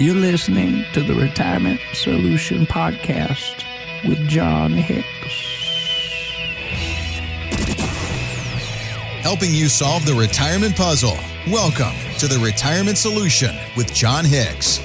You're listening to the Retirement Solution Podcast with Jon Hicks. Helping you solve the retirement puzzle. Welcome to the Retirement Solution with Jon Hicks.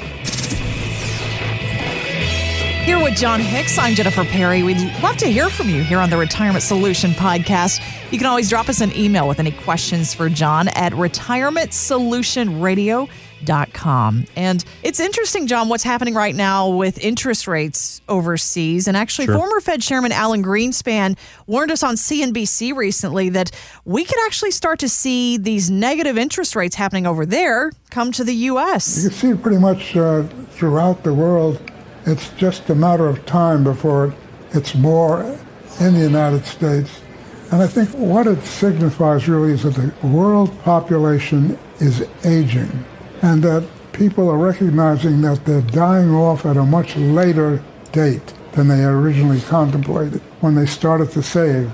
Here with Jon Hicks, I'm Jennifer Perry. We'd love to hear from you here on the Retirement Solution Podcast. You can always drop us an email with any questions for Jon at retirementsolutionradio.com. And it's interesting, Jon, what's happening right now with interest rates overseas. And actually, Sure. former Fed Chairman Alan Greenspan warned us on CNBC recently that we could actually start to see these negative interest rates happening over there come to the U.S. You see pretty much uh, throughout the world, it's just a matter of time before it's more in the United States. And I think what it signifies really is that the world population is aging and that people are recognizing that they're dying off at a much later date than they originally contemplated when they started to save.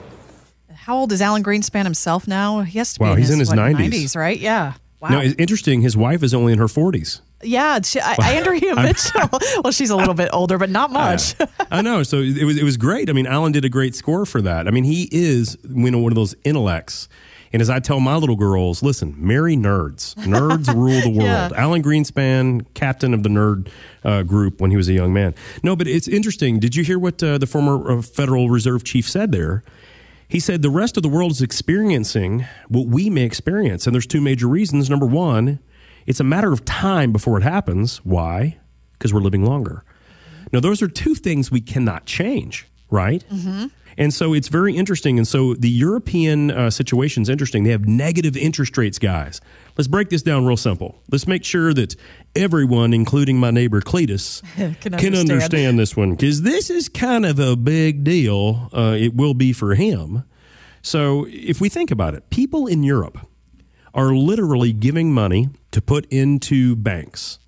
How old is Alan Greenspan himself now? He has to Wow, be in he's his, in his what, 90s. 90s, right? Yeah. Wow. Now, it's interesting. His wife is only in her 40s. Yeah, she, I, Andrea Mitchell. well, she's a little bit older, but not much. I know. So it was it was great. I mean, Alan did a great score for that. I mean, he is you know one of those intellects. And as I tell my little girls, listen, marry nerds. Nerds rule the world. Yeah. Alan Greenspan, captain of the nerd uh, group when he was a young man. No, but it's interesting. Did you hear what uh, the former uh, Federal Reserve chief said there? He said the rest of the world is experiencing what we may experience. And there's two major reasons. Number one, it's a matter of time before it happens. Why? Because we're living longer. Now, those are two things we cannot change, right? Mm-hmm. And so it's very interesting. And so the European uh, situation is interesting. They have negative interest rates, guys. Let's break this down real simple. Let's make sure that everyone, including my neighbor Cletus, Can can understand. understand this one because this is kind of a big deal. Uh, it will be for him. So if we think about it, people in Europe are literally giving money to put into banks,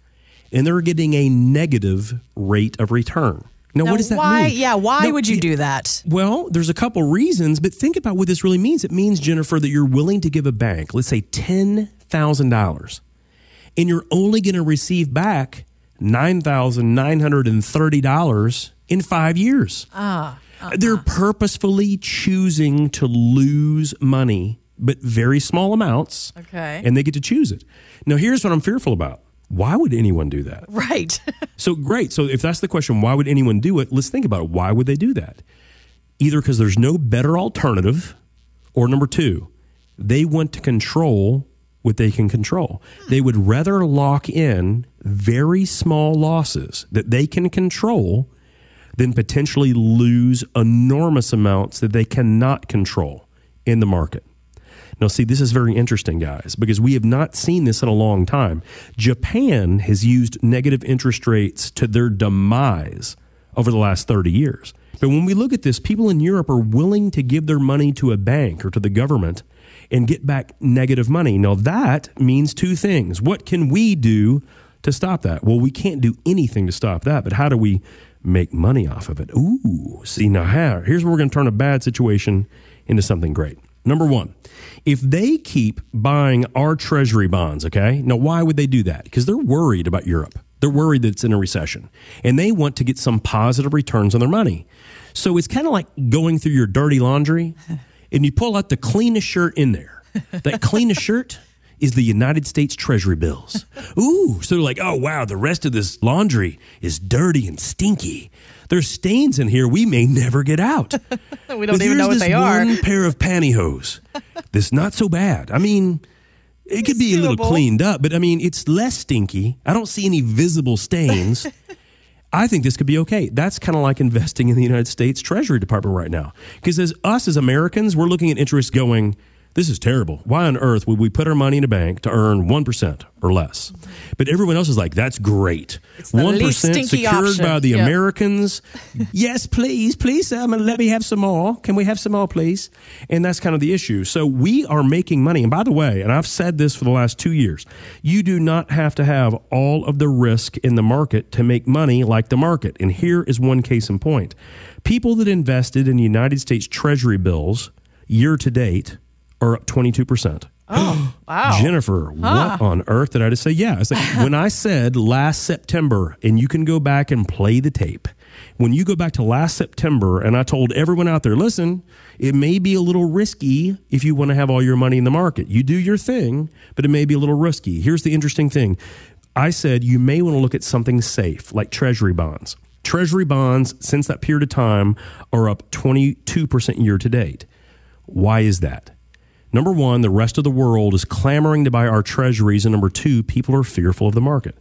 and they're getting a negative rate of return. Now, Now, what does that why, mean? Yeah, why No, would you do that? well, there's a couple reasons, but think about what this really means. It means, Jennifer, that you're willing to give a bank, let's say $10,000, and you're only going to receive back $9,930 in five years. Ah, They're purposefully choosing to lose money, but very small amounts. Okay. And they get to choose it. Now, here's what I'm fearful about. Why would anyone do that? Right. So great. So if that's the question, why would anyone do it? Let's think about it. Why would they do that? Either because there's no better alternative, or number two, they want to control what they can control. Hmm. They would rather lock in very small losses that they can control than potentially lose enormous amounts that they cannot control in the market. Now, see, this is very interesting, guys, because we have not seen this in a long time. Japan has used negative interest rates to their demise over the last 30 years. But when we look at this, people in Europe are willing to give their money to a bank or to the government and get back negative money. Now, that means two things. What can we do to stop that? Well, we can't do anything to stop that, but how do we make money off of it? Ooh, see, now here's where we're going to turn a bad situation into something great. Number one, if they keep buying our treasury bonds, okay? Now, why would they do that? Because they're worried about Europe. They're worried that it's in a recession and they want to get some positive returns on their money. So it's kind of like going through your dirty laundry and you pull out the cleanest shirt in there. That cleanest shirt is the United States Treasury bills. Ooh, so they're like, oh wow, the rest of this laundry is dirty and stinky. There's stains in here we may never get out. We don't even know what they are. One pair of pantyhose. that's not so bad. I mean, it could be a little cleaned up, but I mean, it's less stinky. I don't see any visible stains. I think this could be okay. That's kind of like investing in the United States Treasury Department right now. Because as us as Americans, we're looking at interest going, this is terrible. Why on earth would we put our money in a bank to earn 1% or less? But everyone else is like, that's great. the 1% least secured option. by the Yeah. Americans. yes, please, please, um, let me have some more. Can we have some more, please? And that's kind of the issue. So we are making money. And by the way, and I've said this for the last two years, you do not have to have all of the risk in the market to make money like the market. And here is one case in point. People that invested in United States Treasury bills year to date are up 22%. Wow. Jennifer, what on earth did I just say? Yeah, it's like when I said last September, and you can go back and play the tape. When you go back to last September, and I told everyone out there, listen, it may be a little risky if you want to have all your money in the market. You do your thing, but it may be a little risky. Here's the interesting thing I said you may want to look at something safe, like treasury bonds. Treasury bonds, since that period of time, are up 22% year to date. Why is that? Number one, the rest of the world is clamoring to buy our treasuries. And number two, people are fearful of the market.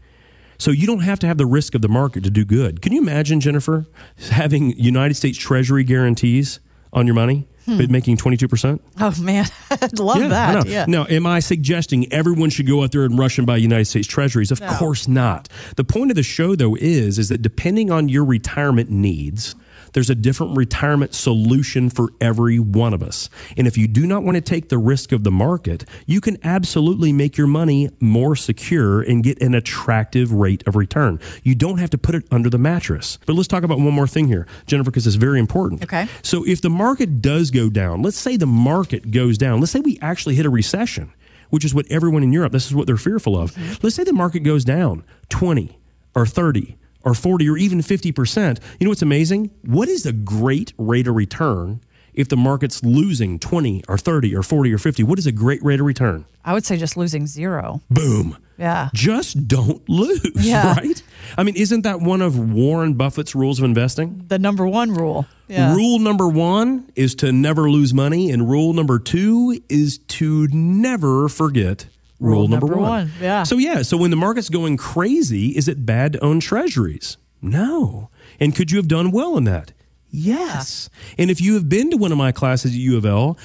So you don't have to have the risk of the market to do good. Can you imagine, Jennifer, having United States Treasury guarantees on your money, hmm. but making 22%? Oh man, I'd love Yeah, that. Yeah. Now, am I suggesting everyone should go out there and rush and buy United States Treasuries? Of course not. The point of the show, though, is is that depending on your retirement needs, there's a different retirement solution for every one of us. And if you do not want to take the risk of the market, you can absolutely make your money more secure and get an attractive rate of return. You don't have to put it under the mattress. But let's talk about one more thing here, Jennifer, because it's very important. Okay. So if the market does go down, let's say the market goes down, let's say we actually hit a recession, which is what everyone in Europe, this is what they're fearful of. Mm-hmm. Let's say the market goes down 20 or 30 or 40 or even 50%. You know what's amazing? What is a great rate of return if the market's losing 20 or 30 or 40 or 50? What is a great rate of return? I would say just losing zero. Boom. Yeah. Just don't lose, Yeah. right? I mean, isn't that one of Warren Buffett's rules of investing? The number one rule. Yeah. Rule number one is to never lose money, and rule number two is to never forget rule, Rule number, number one. one, yeah. So yeah, so when the market's going crazy, is it bad to own treasuries? No. And could you have done well in that? Yes. And if you have been to one of my classes at U of L,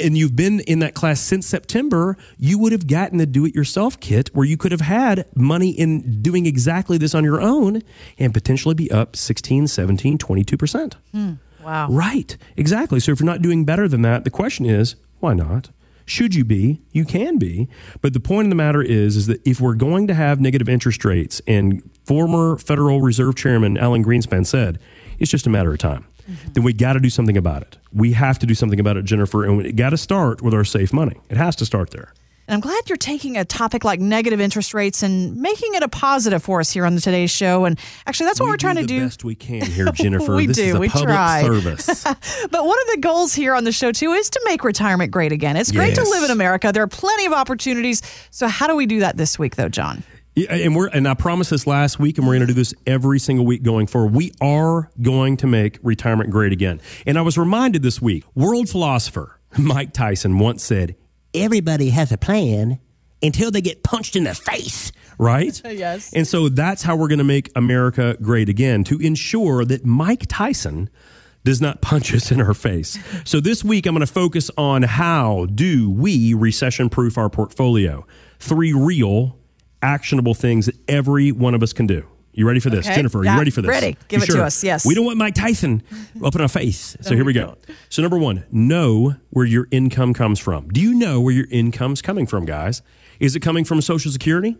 and you've been in that class since September, you would have gotten the do it yourself kit where you could have had money in doing exactly this on your own and potentially be up 16, 17, 22%. Hmm. Wow. Right. Exactly. So if you're not doing better than that, the question is, why not? Should you be? You can be. But the point of the matter is, is that if we're going to have negative interest rates, and former Federal Reserve Chairman Alan Greenspan said, it's just a matter of time. Mm-hmm. Then we got to do something about it. We have to do something about it, Jennifer, and it got to start with our safe money. It has to start there. And I'm glad you're taking a topic like negative interest rates and making it a positive for us here on the Today's Show. And actually, that's what we are trying do to do. best we can here, Jennifer. We this do. We public try. service. But one of the goals here on the show, too, is to make retirement great again. It's great to live in America. There are plenty of opportunities. So, how do we do that this week, though, Jon? Yeah, and we're and I promised this last week, and we're going to do this every single week going forward. We are going to make retirement great again. And I was reminded this week, world philosopher Mike Tyson once said, "Everybody has a plan until they get punched in the face." Right? Yes. And so that's how we're going to make America great again to ensure that Mike Tyson does not punch us in our face. So this week I'm going to focus on how do we recession proof our portfolio. Three real actionable things that every one of us can do. You ready for this? Okay. Jennifer, are Yeah, you ready for this? ready. Give You it to us, yes. We don't want Mike Tyson up in our face. So here we go. So number 1, know where your income comes from. Do you know where your income's coming from, guys? Is it coming from Social Security?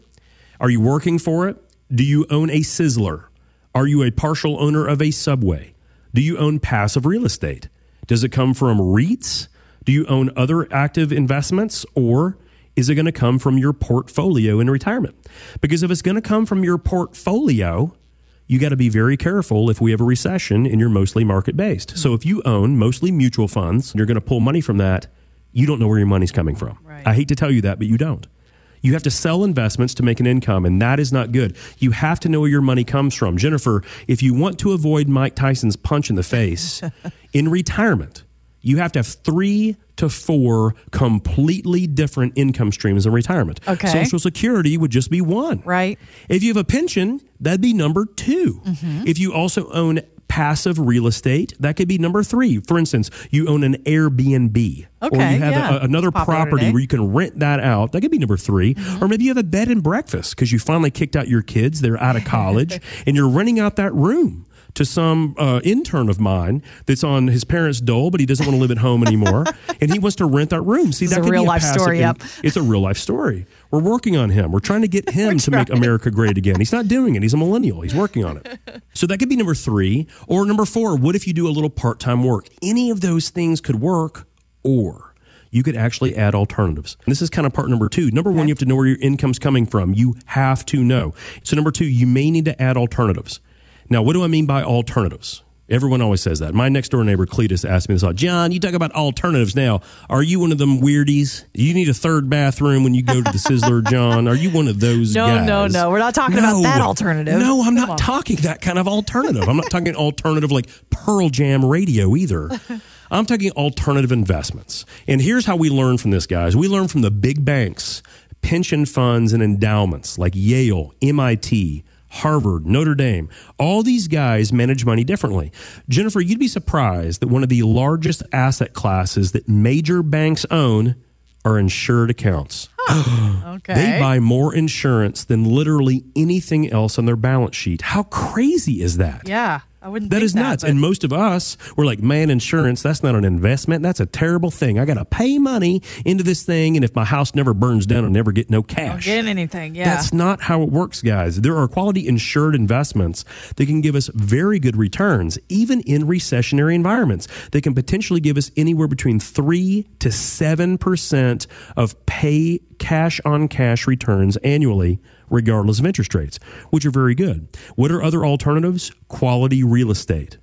Are you working for it? Do you own a Sizzler? Are you a partial owner of a Subway? Do you own passive real estate? Does it come from REITs? Do you own other active investments? Or is it going to come from your portfolio in retirement? Because if it's going to come from your portfolio, you got to be very careful if we have a recession and you're mostly market based. So if you own mostly mutual funds you're going to pull money from that, you don't know where your money's coming from. Right. I hate to tell you that, but you don't. You have to sell investments to make an income, and that is not good. You have to know where your money comes from. Jennifer, if you want to avoid Mike Tyson's punch in the face in retirement, you have to have three to four completely different income streams in retirement. Okay. Social Security would just be one. Right. If you have a pension, that'd be number 2 Mm-hmm. If you also own passive real estate, that could be number three. For instance, you own an Airbnb. Okay, or you have yeah. a, another property today. Mm-hmm. where you can rent that out. That could be number 3 Or maybe you have a bed and breakfast because you finally kicked out your kids. They're out of college and you're renting out that room to some uh, intern of mine that's on his parents' dole, but he doesn't want to live at home anymore, and he wants to rent that room. See, This is that a real be life passive story, yep. It's a real life story. We're working on him. We're trying to get him to make America great again. He's not doing it. He's a millennial. He's working on it. So that could be number three. Or number four, what if you do a little part time work? Any of those things could work. Or you could actually add alternatives. And this is kind of part number two. Number one, you have to know where your income's coming from. You have to know. So, number two, you may need to add alternatives. Now, what do I mean by alternatives? Everyone always says that. My next door neighbor Cletus asked me this. all, Jon, you talk about alternatives now. Are you one of them weirdies? You need a third bathroom when you go to the Sizzler, Jon. Are you one of those No, guys? no, no. We're not talking about that alternative. No, I'm Come not on. talking that kind of alternative. I'm not talking alternative like Pearl Jam radio either. I'm talking alternative investments. And here's how we learn from this, guys. We learn from the big banks, pension funds, and endowments like Yale, MIT, Harvard, Notre Dame. All these guys manage money differently. Jennifer, you'd be surprised that one of the largest asset classes that major banks own are insured accounts. Okay. They buy more insurance than literally anything else on their balance sheet. How crazy is that? yeah, I wouldn't. That is nuts. but- And most of us, we're like, man, insurance, that's not an investment. That's a terrible thing. I got to pay money into this thing. And if my house never burns down, I'll never get no cash. get anything. Yeah. That's not how it works, guys. There are quality insured investments that can give us very good returns, even in recessionary environments. They can potentially give us anywhere between 3 to 7% of pay cash on cash returns annually, regardless of interest rates, which are very good. What are other alternatives? Quality real estate,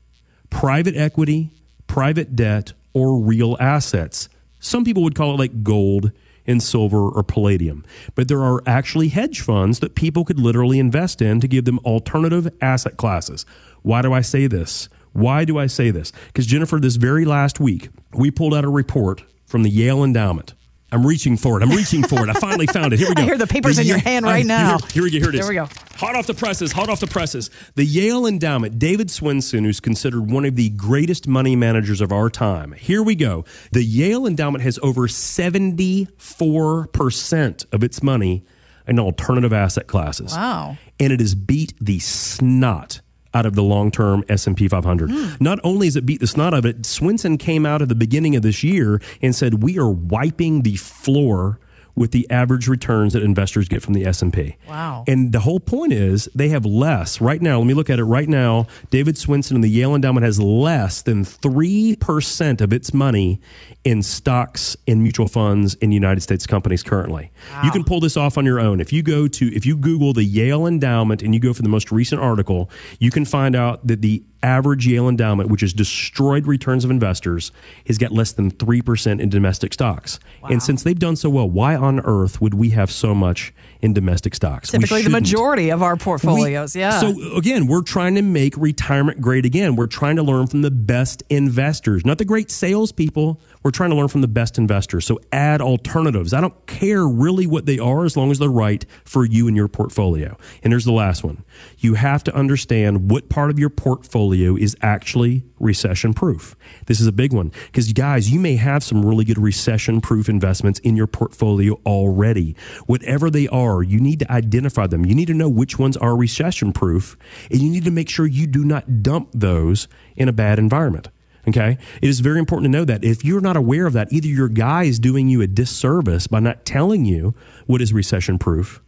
private equity, private debt, or real assets. Some people would call it like gold and silver or palladium. But there are actually hedge funds that people could literally invest in to give them alternative asset classes. Why do I say this? Why do I say this? Because, Jennifer, this very last week, we pulled out a report from the Yale Endowment. I'm reaching for it. I'm reaching for it. I finally found it. Here we go. I hear the papers in your hand I- right now. Here, here we go. Here it is. There we go. Hot off the presses, hot off the presses. The Yale Endowment, David Swensen, who's considered one of the greatest money managers of our time. Here we go. The Yale Endowment has over 74% of its money in alternative asset classes. Wow. And it has beat the snot out of the long-term S&P 500. Hmm. Not only has it beat the snot of it, Swensen came out at the beginning of this year and said we are wiping the floor with the average returns that investors get from the S&P. Wow. And the whole point is they have less right now. Let me look at it right now. David Swensen and the Yale Endowment has less than 3% of its money in stocks and mutual funds in United States companies currently. You can pull this off on your own. If you go to if you Google the Yale Endowment and you go for the most recent article, you can find out that the average Yale endowment, which has destroyed returns of investors, has got less than 3% in domestic stocks. And since they've done so well, why on earth would we have so much in domestic stocks? Typically, the majority of our portfolios. We- yeah. So again, we're trying to make retirement great again. We're trying to learn from the best investors, not the great salespeople. We're trying to learn from the best investors. So add alternatives. I don't care really what they are as long as they're right for you and your portfolio. And here's the last one. You have to understand what part of your portfolio is actually recession proof. This is a big one because guys, you may have some really good recession proof investments in your portfolio already. Whatever they are, you need to identify them. You need to know which ones are recession proof and you need to make sure you do not dump those in a bad environment. Okay. It is very important to know that if you're not aware of that, either your guy is doing you a disservice by not telling you what is recession proof,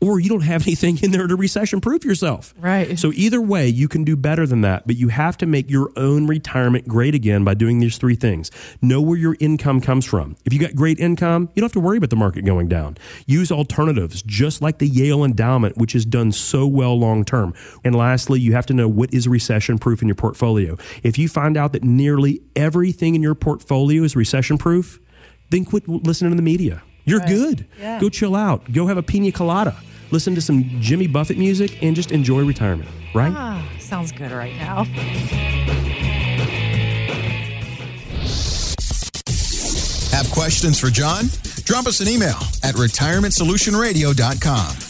or you don't have anything in there to recession proof yourself. Right. So either way, you can do better than that, but you have to make your own retirement great again by doing these three things. Know where your income comes from. If you got great income, you don't have to worry about the market going down. Use alternatives, just like the Yale Endowment, which has done so well long term. And lastly, you have to know what is recession proof in your portfolio. If you find out that nearly everything in your portfolio is recession proof, then quit listening to the media. You're good. Yeah. Go chill out. Go have a pina colada. Listen to some Jimmy Buffett music and just enjoy retirement, right? Ah, sounds good right now. Have questions for Jon? Drop us an email at retirementsolutionradio.com.